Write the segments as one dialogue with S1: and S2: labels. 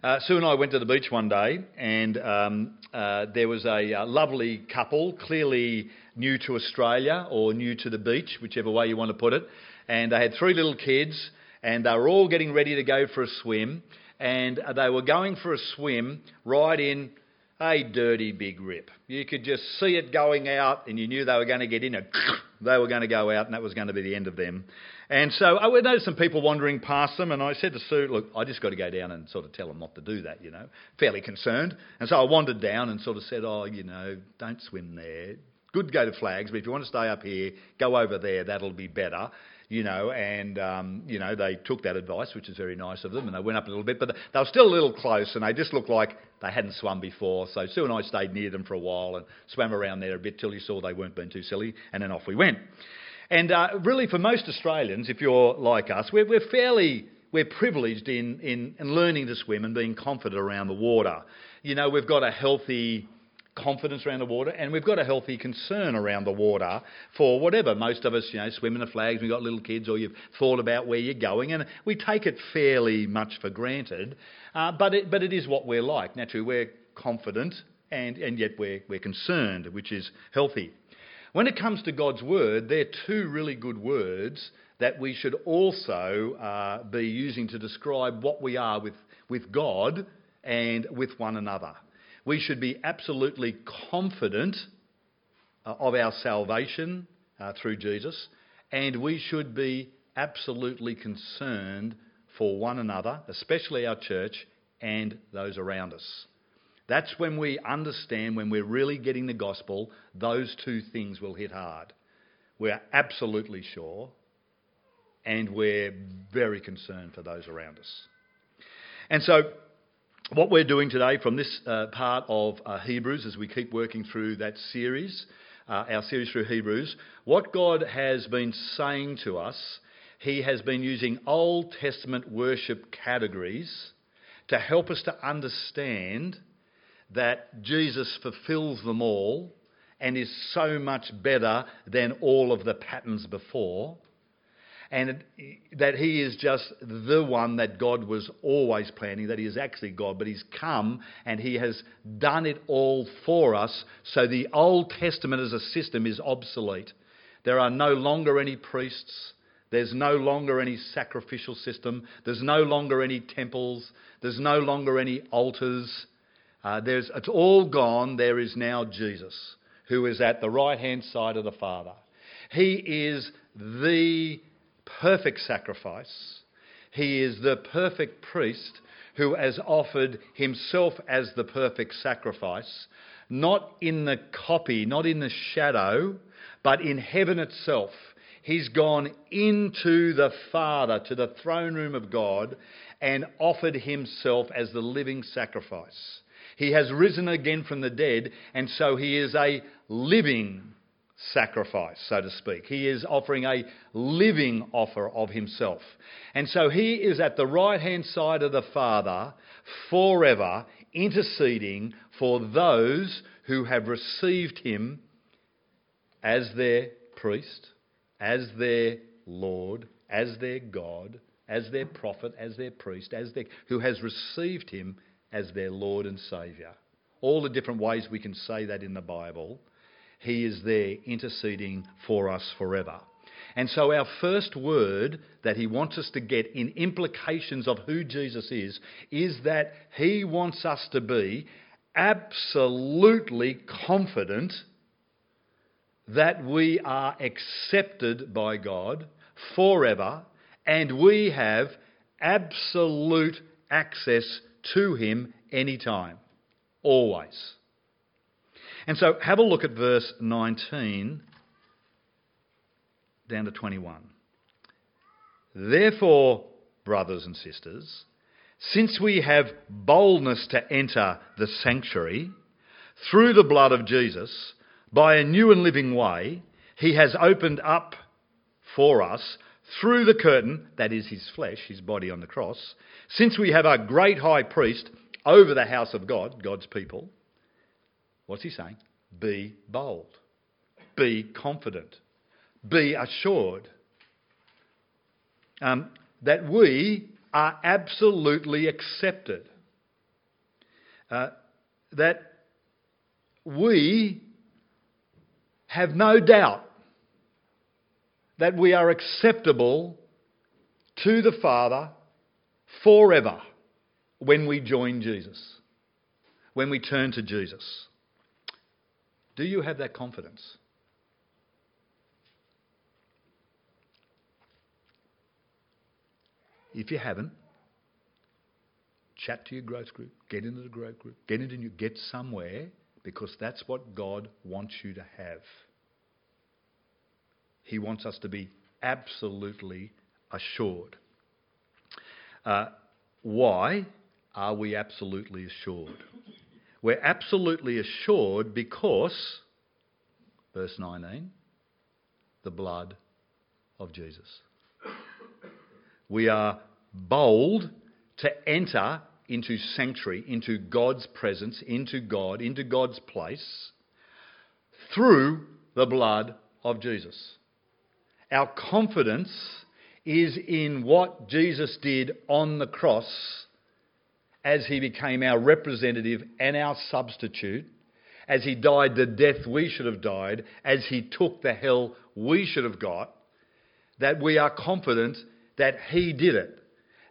S1: Uh, Sue and I went to the beach one day, and um, uh, there was a, a, lovely couple, clearly new to Australia or new to the beach, whichever way you want to put it. And they had three little kids, and they were all getting ready to go for a swim. And they were going for a swim right in a dirty big rip. You could just see it going out, and you knew they were going to get in it. They were going to go out, and that was going to be the end of them. And so I noticed some people wandering past them, and I said to Sue, Look, I just got to go down and sort of tell them not to do that, you know, fairly concerned. And so I wandered down and sort of said, Oh, you know, don't swim there. Good to go to flags, but if you want to stay up here, go over there, that'll be better you know, and um, you know they took that advice, which is very nice of them, and they went up a little bit, but they were still a little close, and they just looked like they hadn't swum before. So Sue and I stayed near them for a while and swam around there a bit till you saw they weren't being too silly, and then off we went. And uh, really, for most Australians, if you're like us, we're, we're fairly we're privileged in, in, in learning to swim and being confident around the water. You know, we've got a healthy confidence around the water, and we've got a healthy concern around the water for whatever. Most of us, you know, swim in the flags, we've got little kids, or you've thought about where you're going, and we take it fairly much for granted. Uh, but, it, but it is what we're like. Naturally, we're confident, and, and yet we're, we're concerned, which is healthy. When it comes to God's word, there are two really good words that we should also uh, be using to describe what we are with, with God and with one another. We should be absolutely confident uh, of our salvation uh, through Jesus, and we should be absolutely concerned for one another, especially our church and those around us. That's when we understand, when we're really getting the gospel, those two things will hit hard. We're absolutely sure, and we're very concerned for those around us. And so, what we're doing today from this uh, part of uh, Hebrews, as we keep working through that series, uh, our series through Hebrews, what God has been saying to us, He has been using Old Testament worship categories to help us to understand that Jesus fulfills them all and is so much better than all of the patterns before and that he is just the one that God was always planning, that he is actually God, but he's come and he has done it all for us. So the Old Testament as a system is obsolete. There are no longer any priests. There's no longer any sacrificial system. There's no longer any temples. There's no longer any altars. Uh, it's all gone. There is now Jesus, who is at the right hand side of the Father. He is the perfect sacrifice. He is the perfect priest who has offered himself as the perfect sacrifice, not in the copy, not in the shadow, but in heaven itself. He's gone into the Father, to the throne room of God, and offered himself as the living sacrifice. He has risen again from the dead, and so he is a living sacrifice, so to speak. He is offering a living offer of himself. And so he is at the right hand side of the Father forever, interceding for those who have received him as their priest, as their Lord, as their God, as their prophet, as their priest, as their, who has received him as their Lord and Saviour. All the different ways we can say that in the Bible. He is there interceding for us forever. And so, our first word that he wants us to get in implications of who Jesus is is that he wants us to be absolutely confident that we are accepted by God forever and we have absolute access to him anytime, always. And so have a look at verse 19 down to 21. Therefore, brothers and sisters, since we have boldness to enter the sanctuary through the blood of Jesus by a new and living way, he has opened up for us through the curtain, that is his flesh, his body on the cross, since we have a great high priest over the house of God, God's people, What's he saying? Be bold. Be confident. Be assured um, that we are absolutely accepted. uh, that we have no doubt that we are acceptable to the Father forever when we join Jesus, when we turn to Jesus. Do you have that confidence? If you haven't, chat to your growth group, get into the growth group, get into you, get somewhere because that's what God wants you to have. He wants us to be absolutely assured. Uh, why are we absolutely assured? We're absolutely assured because, verse 19, the blood of Jesus. We are bold to enter into sanctuary, into God's presence, into God, into God's place through the blood of Jesus. Our confidence is in what Jesus did on the cross as he became our representative and our substitute, as he died the death we should have died, as he took the hell we should have got, that we are confident that he did it.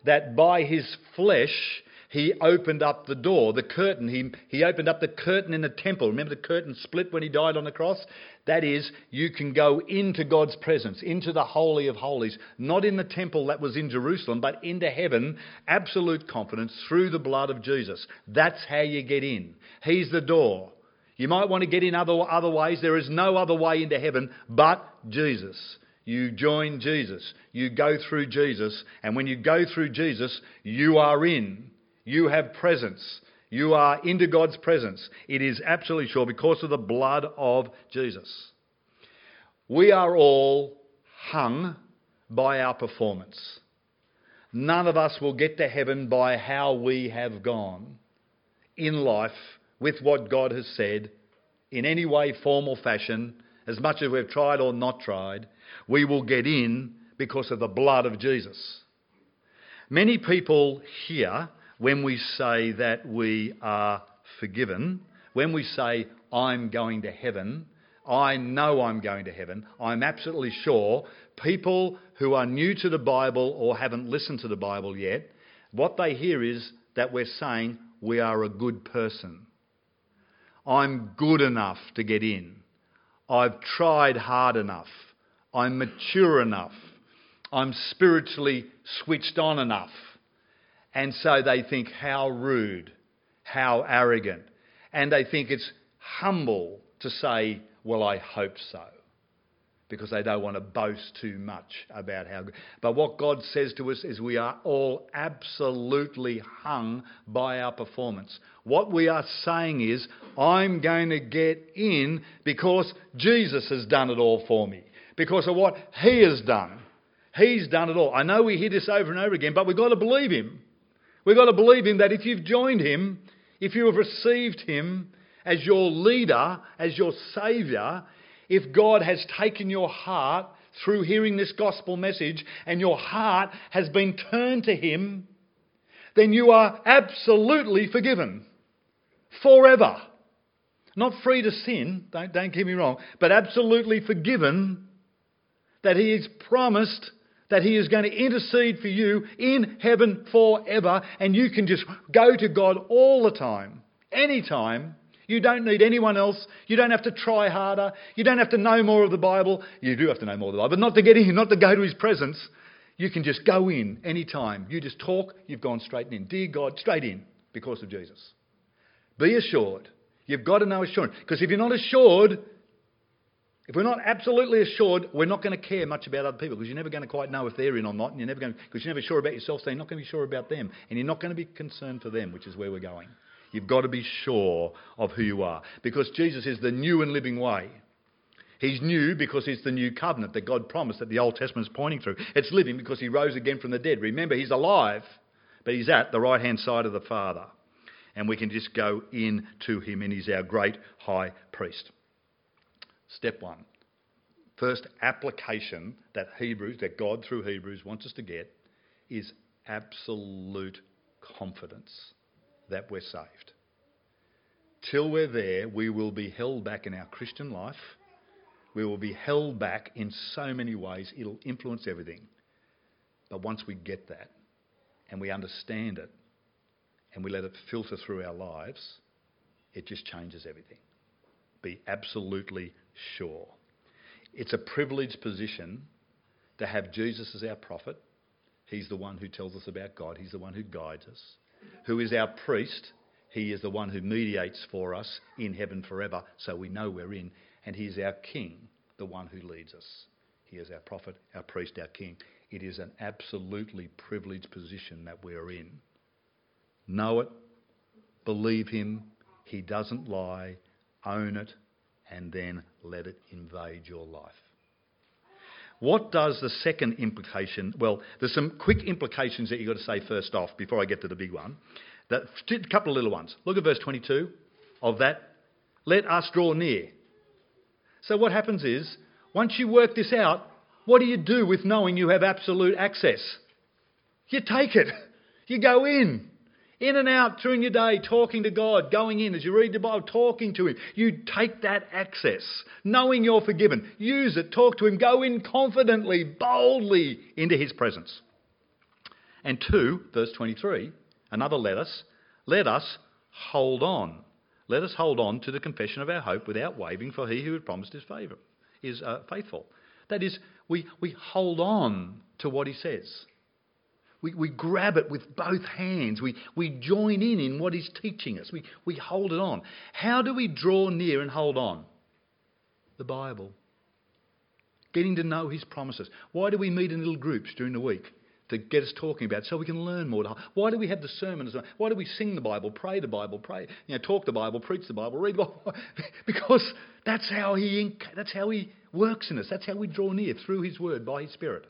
S1: That by his flesh, he opened up the door, the curtain. He, he opened up the curtain in the temple. Remember the curtain split when he died on the cross? That is, you can go into God's presence, into the Holy of Holies, not in the temple that was in Jerusalem, but into heaven, absolute confidence through the blood of Jesus. That's how you get in. He's the door. You might want to get in other, other ways. There is no other way into heaven but Jesus. You join Jesus. You go through Jesus. And when you go through Jesus, you are in. You have presence. You are into God's presence. It is absolutely sure because of the blood of Jesus. We are all hung by our performance. None of us will get to heaven by how we have gone in life with what God has said in any way, form, or fashion, as much as we've tried or not tried. We will get in because of the blood of Jesus. Many people here when we say that we are forgiven, when we say, I'm going to heaven, I know I'm going to heaven, I'm absolutely sure, people who are new to the Bible or haven't listened to the Bible yet, what they hear is that we're saying we are a good person. I'm good enough to get in. I've tried hard enough. I'm mature enough. I'm spiritually switched on enough. And so they think, how rude, how arrogant. And they think it's humble to say, well, I hope so. Because they don't want to boast too much about how good. But what God says to us is we are all absolutely hung by our performance. What we are saying is, I'm going to get in because Jesus has done it all for me. Because of what He has done. He's done it all. I know we hear this over and over again, but we've got to believe Him. We've got to believe Him that if you've joined Him, if you have received Him as your leader, as your Saviour, if God has taken your heart through hearing this gospel message and your heart has been turned to Him, then you are absolutely forgiven forever. Not free to sin, don't, don't get me wrong, but absolutely forgiven that He has promised that He is going to intercede for you in heaven forever, and you can just go to God all the time, anytime. You don't need anyone else. You don't have to try harder. You don't have to know more of the Bible. You do have to know more of the Bible, but not to get in, not to go to His presence. You can just go in anytime. You just talk, you've gone straight in. Dear God, straight in because of Jesus. Be assured. You've got to know assurance. Because if you're not assured, if we're not absolutely assured, we're not going to care much about other people because you're never going to quite know if they're in or not, and you're never going because you're never sure about yourself, so you're not going to be sure about them, and you're not going to be concerned for them, which is where we're going. You've got to be sure of who you are because Jesus is the new and living way. He's new because it's the new covenant that God promised that the Old Testament is pointing through. It's living because he rose again from the dead. Remember, he's alive, but he's at the right hand side of the Father. And we can just go in to him, and he's our great high priest. Step one. First application that Hebrews, that God through Hebrews wants us to get, is absolute confidence that we're saved. till we're there, we will be held back in our Christian life. We will be held back in so many ways, it'll influence everything. But once we get that and we understand it and we let it filter through our lives, it just changes everything. Be absolutely sure. It's a privileged position to have Jesus as our prophet. He's the one who tells us about God, He's the one who guides us. Who is our priest? He is the one who mediates for us in heaven forever, so we know we're in. And He is our King, the one who leads us. He is our prophet, our priest, our King. It is an absolutely privileged position that we're in. Know it, believe Him, He doesn't lie, own it, and then let it invade your life. What does the second implication? Well, there's some quick implications that you've got to say first off before I get to the big one. That, a couple of little ones. Look at verse 22 of that. Let us draw near. So, what happens is, once you work this out, what do you do with knowing you have absolute access? You take it. You go in. In and out during your day, talking to God, going in as you read the Bible, talking to Him. You take that access, knowing you're forgiven. Use it, talk to Him, go in confidently, boldly into His presence. And two, verse 23, another let us, let us hold on. Let us hold on to the confession of our hope without wavering, for He who had promised His favor, is uh, faithful. That is, we, we hold on to what He says. We, we grab it with both hands. We, we join in in what he's teaching us. We, we hold it on. How do we draw near and hold on? The Bible. Getting to know his promises. Why do we meet in little groups during the week? To get us talking about it so we can learn more. Why do we have the sermons? Why do we sing the Bible, pray the Bible, pray, you know, talk the Bible, preach the Bible, read the Bible? because that's how he that's how he works in us. That's how we draw near through his word by his spirit.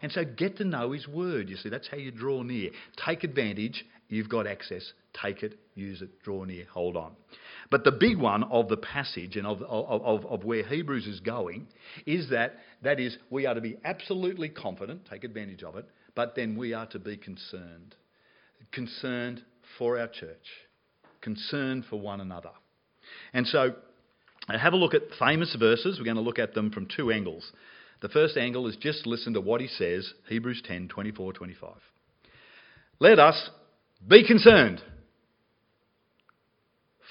S1: And so get to know His Word. You see, that's how you draw near. Take advantage. You've got access. Take it, use it, draw near, hold on. But the big one of the passage and of, of, of, where Hebrews is going is that that is we are to be absolutely confident, take advantage of it, but then we are to be concerned. Concerned for our church, concerned for one another. And so have a look at famous verses. We're going to look at them from two angles. The first angle is just listen to what he says, Hebrews 10 24 25. Let us be concerned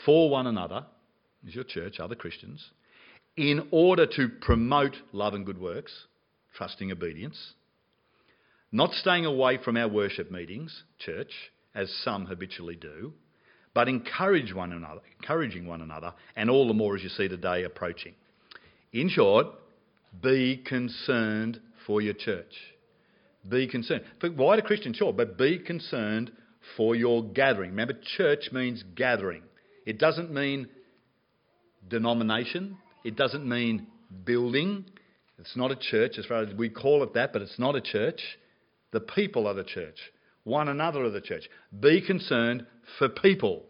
S1: for one another, is your church, other Christians, in order to promote love and good works, trusting obedience, not staying away from our worship meetings, church, as some habitually do, but encourage one another, encouraging one another, and all the more as you see the day approaching. In short, be concerned for your church. Be concerned. For wider Christian, sure, but be concerned for your gathering. Remember, church means gathering. It doesn't mean denomination. It doesn't mean building. It's not a church as far as we call it that, but it's not a church. The people are the church. One another are the church. Be concerned for people.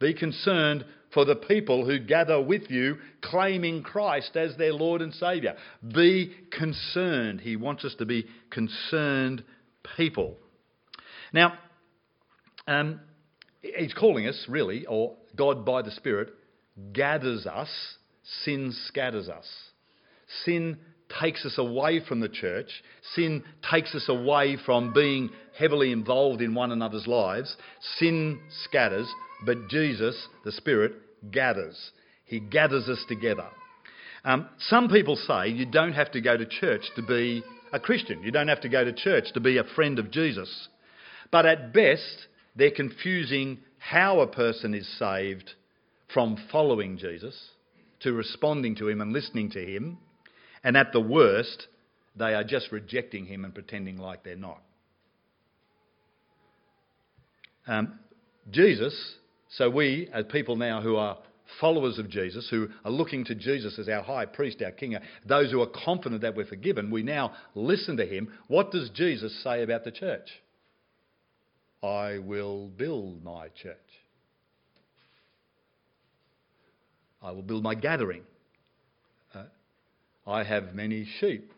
S1: Be concerned for the people who gather with you claiming Christ as their Lord and Saviour. Be concerned. He wants us to be concerned people. Now, um, he's calling us, really, or God by the Spirit gathers us, sin scatters us. Sin takes us away from the church. Sin takes us away from being heavily involved in one another's lives. Sin scatters, but Jesus, the Spirit, gathers. He gathers us together. Um, some people say you don't have to go to church to be a Christian. You don't have to go to church to be a friend of Jesus. But at best, they're confusing how a person is saved from following Jesus to responding to him and listening to him. And at the worst, they are just rejecting him and pretending like they're not. Um, Jesus so we, as people now who are followers of Jesus, who are looking to Jesus as our high priest, our king, those who are confident that we're forgiven, we now listen to him. What does Jesus say about the church? I will build my church. I will build my gathering. Uh, I have many sheep.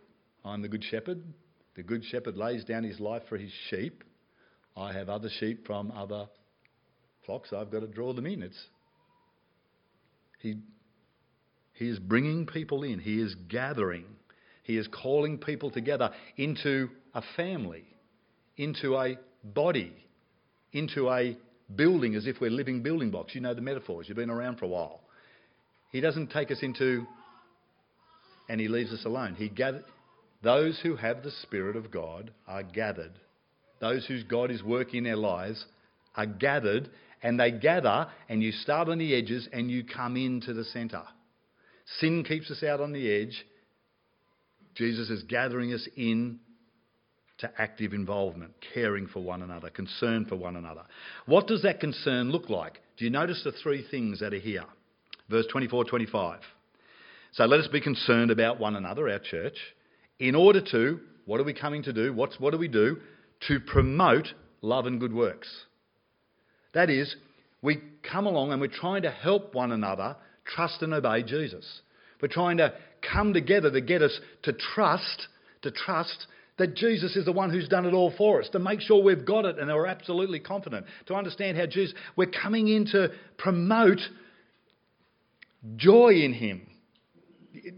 S1: I'm the good shepherd. The good shepherd lays down his life for his sheep. I have other sheep from other flocks, I've got to draw them in. It's He, he is bringing people in, He is gathering, He is calling people together into a family, into a body, into a building as if we're living building blocks. You know the metaphors, you've been around for a while. He doesn't take us into and he leaves us alone. He gathered those who have the Spirit of God are gathered. Those whose God is working in their lives are gathered, and they gather, and you start on the edges and you come into the centre. Sin keeps us out on the edge. Jesus is gathering us in to active involvement, caring for one another, concern for one another. What does that concern look like? Do you notice the three things that are here? Verse 24 25. So let us be concerned about one another, our church, in order to, what are we coming to do? What's, what do we do? To promote love and good works. That is, we come along and we're trying to help one another trust and obey Jesus. We're trying to come together to get us to trust, to trust that Jesus is the one who's done it all for us, to make sure we've got it and we're absolutely confident, to understand how Jesus, we're coming in to promote joy in Him,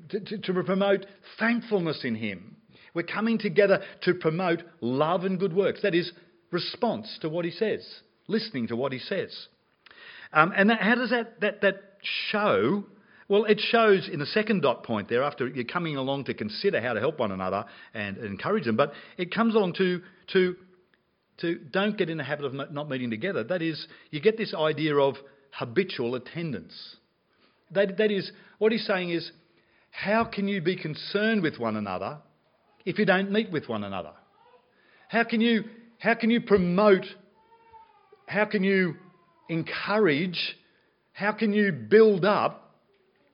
S1: to, to, to promote thankfulness in Him. We're coming together to promote love and good works. That is, response to what He says, listening to what He says. Um, and that, how does that, that, that show? Well, it shows in the second dot point there, after you're coming along to consider how to help one another and encourage them, but it comes along to, to, to don't get in the habit of not meeting together. That is, you get this idea of habitual attendance. That, that is, what he's saying is, how can you be concerned with one another if you don't meet with one another? How can you, how can you promote, how can you encourage, how can you build up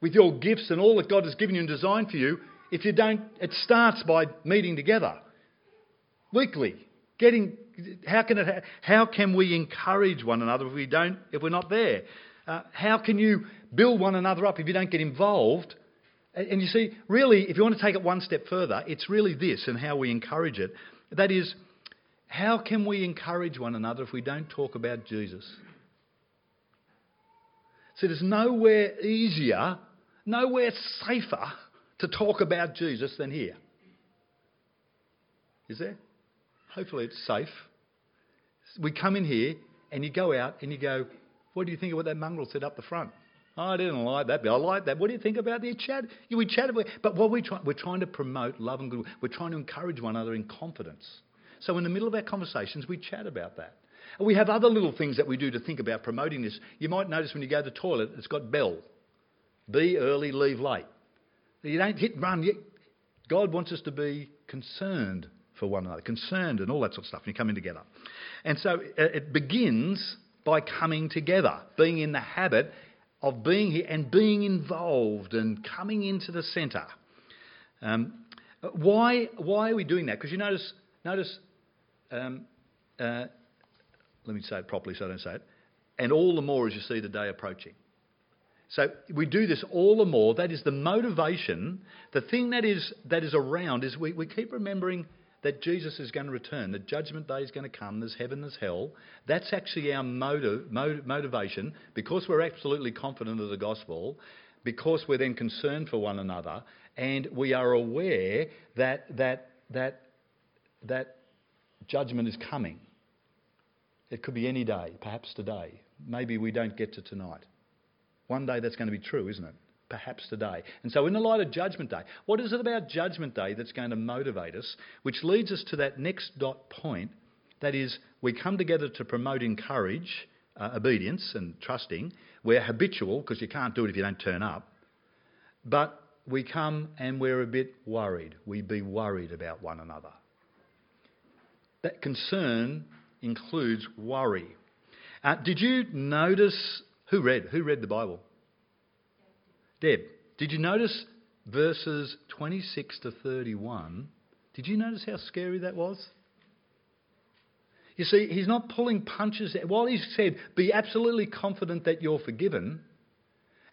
S1: with your gifts and all that God has given you and designed for you if you don't? It starts by meeting together weekly. Getting, how, can it, how can we encourage one another if we don't, if we're not there? Uh, how can you build one another up if you don't get involved? And you see, really, if you want to take it one step further, it's really this and how we encourage it. That is, how can we encourage one another if we don't talk about Jesus? See, there's nowhere easier, nowhere safer to talk about Jesus than here. Is there? Hopefully it's safe. We come in here and you go out and you go, what do you think of what that mongrel said up the front? Oh, I didn't like that, but I like that. What do you think about the chat? We chatted, but what we try, we're trying to promote love and good. We're trying to encourage one another in confidence. So in the middle of our conversations, we chat about that. And we have other little things that we do to think about promoting this. You might notice when you go to the toilet, it's got bell. Be early, leave late. You don't hit run. God wants us to be concerned for one another, concerned and all that sort of stuff, and you're coming together. And so uh, it begins by coming together, being in the habit of being here and being involved and coming into the centre. Um, why, why are we doing that? Because you notice, notice um, uh, let me say it properly so I don't say it, and all the more as you see the day approaching. So we do this all the more. That is the motivation. The thing that is, that is around is we, we keep remembering that Jesus is going to return, that judgment day is going to come, there's heaven, there's hell. That's actually our motive, motivation because we're absolutely confident of the gospel, because we're then concerned for one another, and we are aware that, that, that, that judgment is coming. It could be any day, perhaps today. Maybe we don't get to tonight. One day that's going to be true, isn't it? perhaps today. And so, in the light of Judgment Day, what is it about Judgment Day that's going to motivate us? Which leads us to that next dot point that is, we come together to promote encourage, uh, obedience, and trusting. We're habitual because you can't do it if you don't turn up. But we come and we're a bit worried. We be worried about one another. That concern includes worry. Uh, did you notice who read? Who read the Bible? Deb, did you notice verses 26 to 31? Did you notice how scary that was? You see, he's not pulling punches. While he said, be absolutely confident that you're forgiven,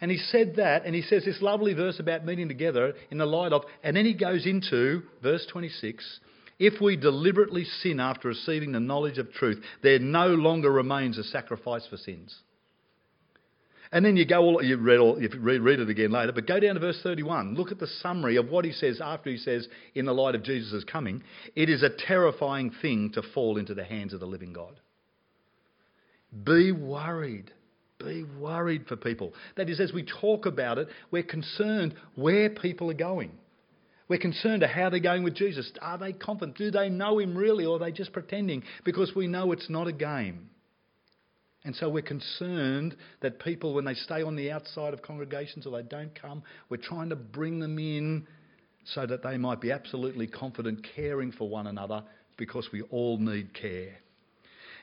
S1: and he said that, and he says this lovely verse about meeting together in the light of, and then he goes into verse 26 if we deliberately sin after receiving the knowledge of truth, there no longer remains a sacrifice for sins. And then you go all, you read, all, you read, it again later, but go down to verse 31. Look at the summary of what he says after he says, in the light of Jesus' coming. It is a terrifying thing to fall into the hands of the living God. Be worried. Be worried for people. That is, as we talk about it, we're concerned where people are going. We're concerned about how they're going with Jesus. Are they confident? Do they know him really, or are they just pretending? Because we know it's not a game. And so we're concerned that people, when they stay on the outside of congregations or they don't come, we're trying to bring them in so that they might be absolutely confident caring for one another because we all need care.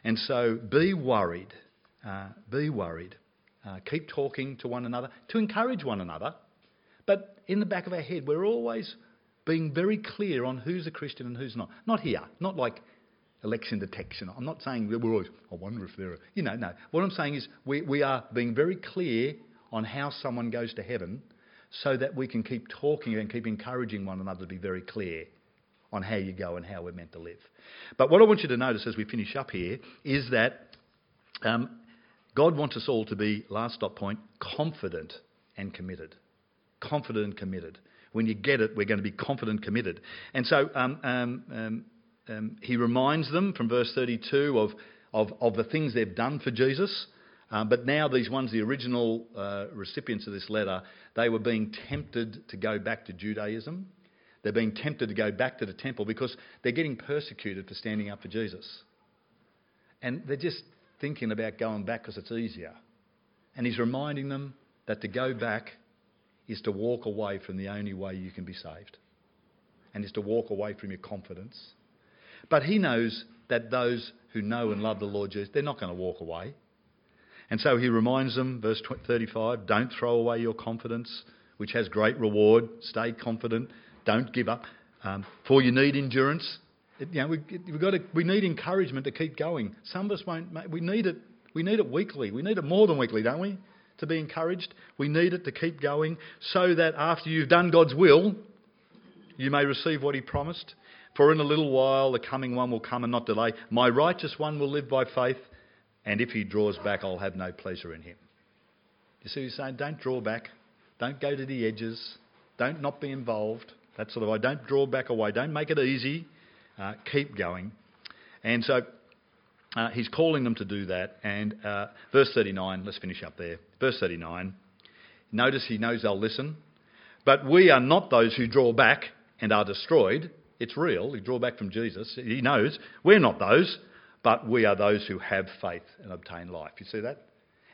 S1: And so be worried. Uh, be worried. Uh, keep talking to one another to encourage one another. But in the back of our head, we're always being very clear on who's a Christian and who's not. Not here, not like election detection. I'm not saying that we're always, I wonder if there are, you know, no. What I'm saying is we, we are being very clear on how someone goes to heaven so that we can keep talking and keep encouraging one another to be very clear on how you go and how we're meant to live. But what I want you to notice as we finish up here is that um, God wants us all to be, last stop point, confident and committed. Confident and committed. When you get it, we're going to be confident, committed. And so um, um, um um, he reminds them from verse 32 of, of, of the things they've done for Jesus. Um, but now, these ones, the original uh, recipients of this letter, they were being tempted to go back to Judaism. They're being tempted to go back to the temple because they're getting persecuted for standing up for Jesus. And they're just thinking about going back because it's easier. And he's reminding them that to go back is to walk away from the only way you can be saved, and is to walk away from your confidence but he knows that those who know and love the Lord Jesus, they're not going to walk away. And so he reminds them, verse 35, don't throw away your confidence, which has great reward. Stay confident. Don't give up. Um, for you need endurance. It, you know, we, have got to, we need encouragement to keep going. Some of us won't. We need it. We need it weekly. We need it more than weekly, don't we? To be encouraged. We need it to keep going so that after you've done God's will, you may receive what He promised. For in a little while the coming one will come and not delay. My righteous one will live by faith, and if he draws back, I'll have no pleasure in him. You see, he's saying, don't draw back. Don't go to the edges. Don't not be involved. That sort of way. Don't draw back away. Don't make it easy. Uh, keep going. And so uh, he's calling them to do that. And uh, verse 39, let's finish up there. Verse 39. Notice he knows they'll listen. But we are not those who draw back and are destroyed, it's real. We draw back from Jesus. He knows we're not those, but we are those who have faith and obtain life. You see that?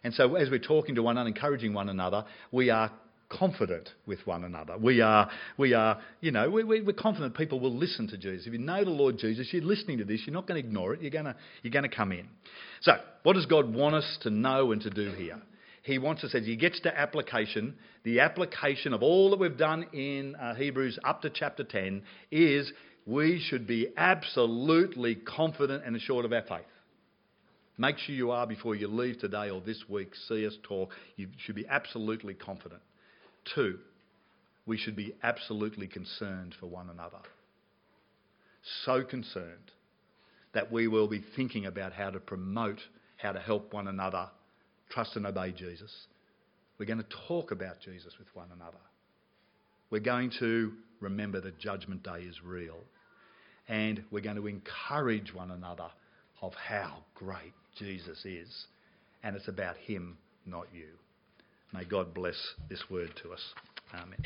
S1: And so, as we're talking to one another, encouraging one another, we are confident with one another. We are, we are you know, we, we, we're confident people will listen to Jesus. If you know the Lord Jesus, you're listening to this, you're not going to ignore it, you're going to, you're going to come in. So, what does God want us to know and to do here? he wants us, as he gets to application, the application of all that we've done in uh, Hebrews up to chapter 10 is we should be absolutely confident and assured of our faith. Make sure you are before you leave today or this week. See us talk. You should be absolutely confident. Two, we should be absolutely concerned for one another. So concerned that we will be thinking about how to promote, how to help one another trust and obey Jesus. We're going to talk about Jesus with one another. We're going to remember that Judgment Day is real. And we're going to encourage one another of how great Jesus is. And it's about Him, not you. May God bless this word to us. Amen.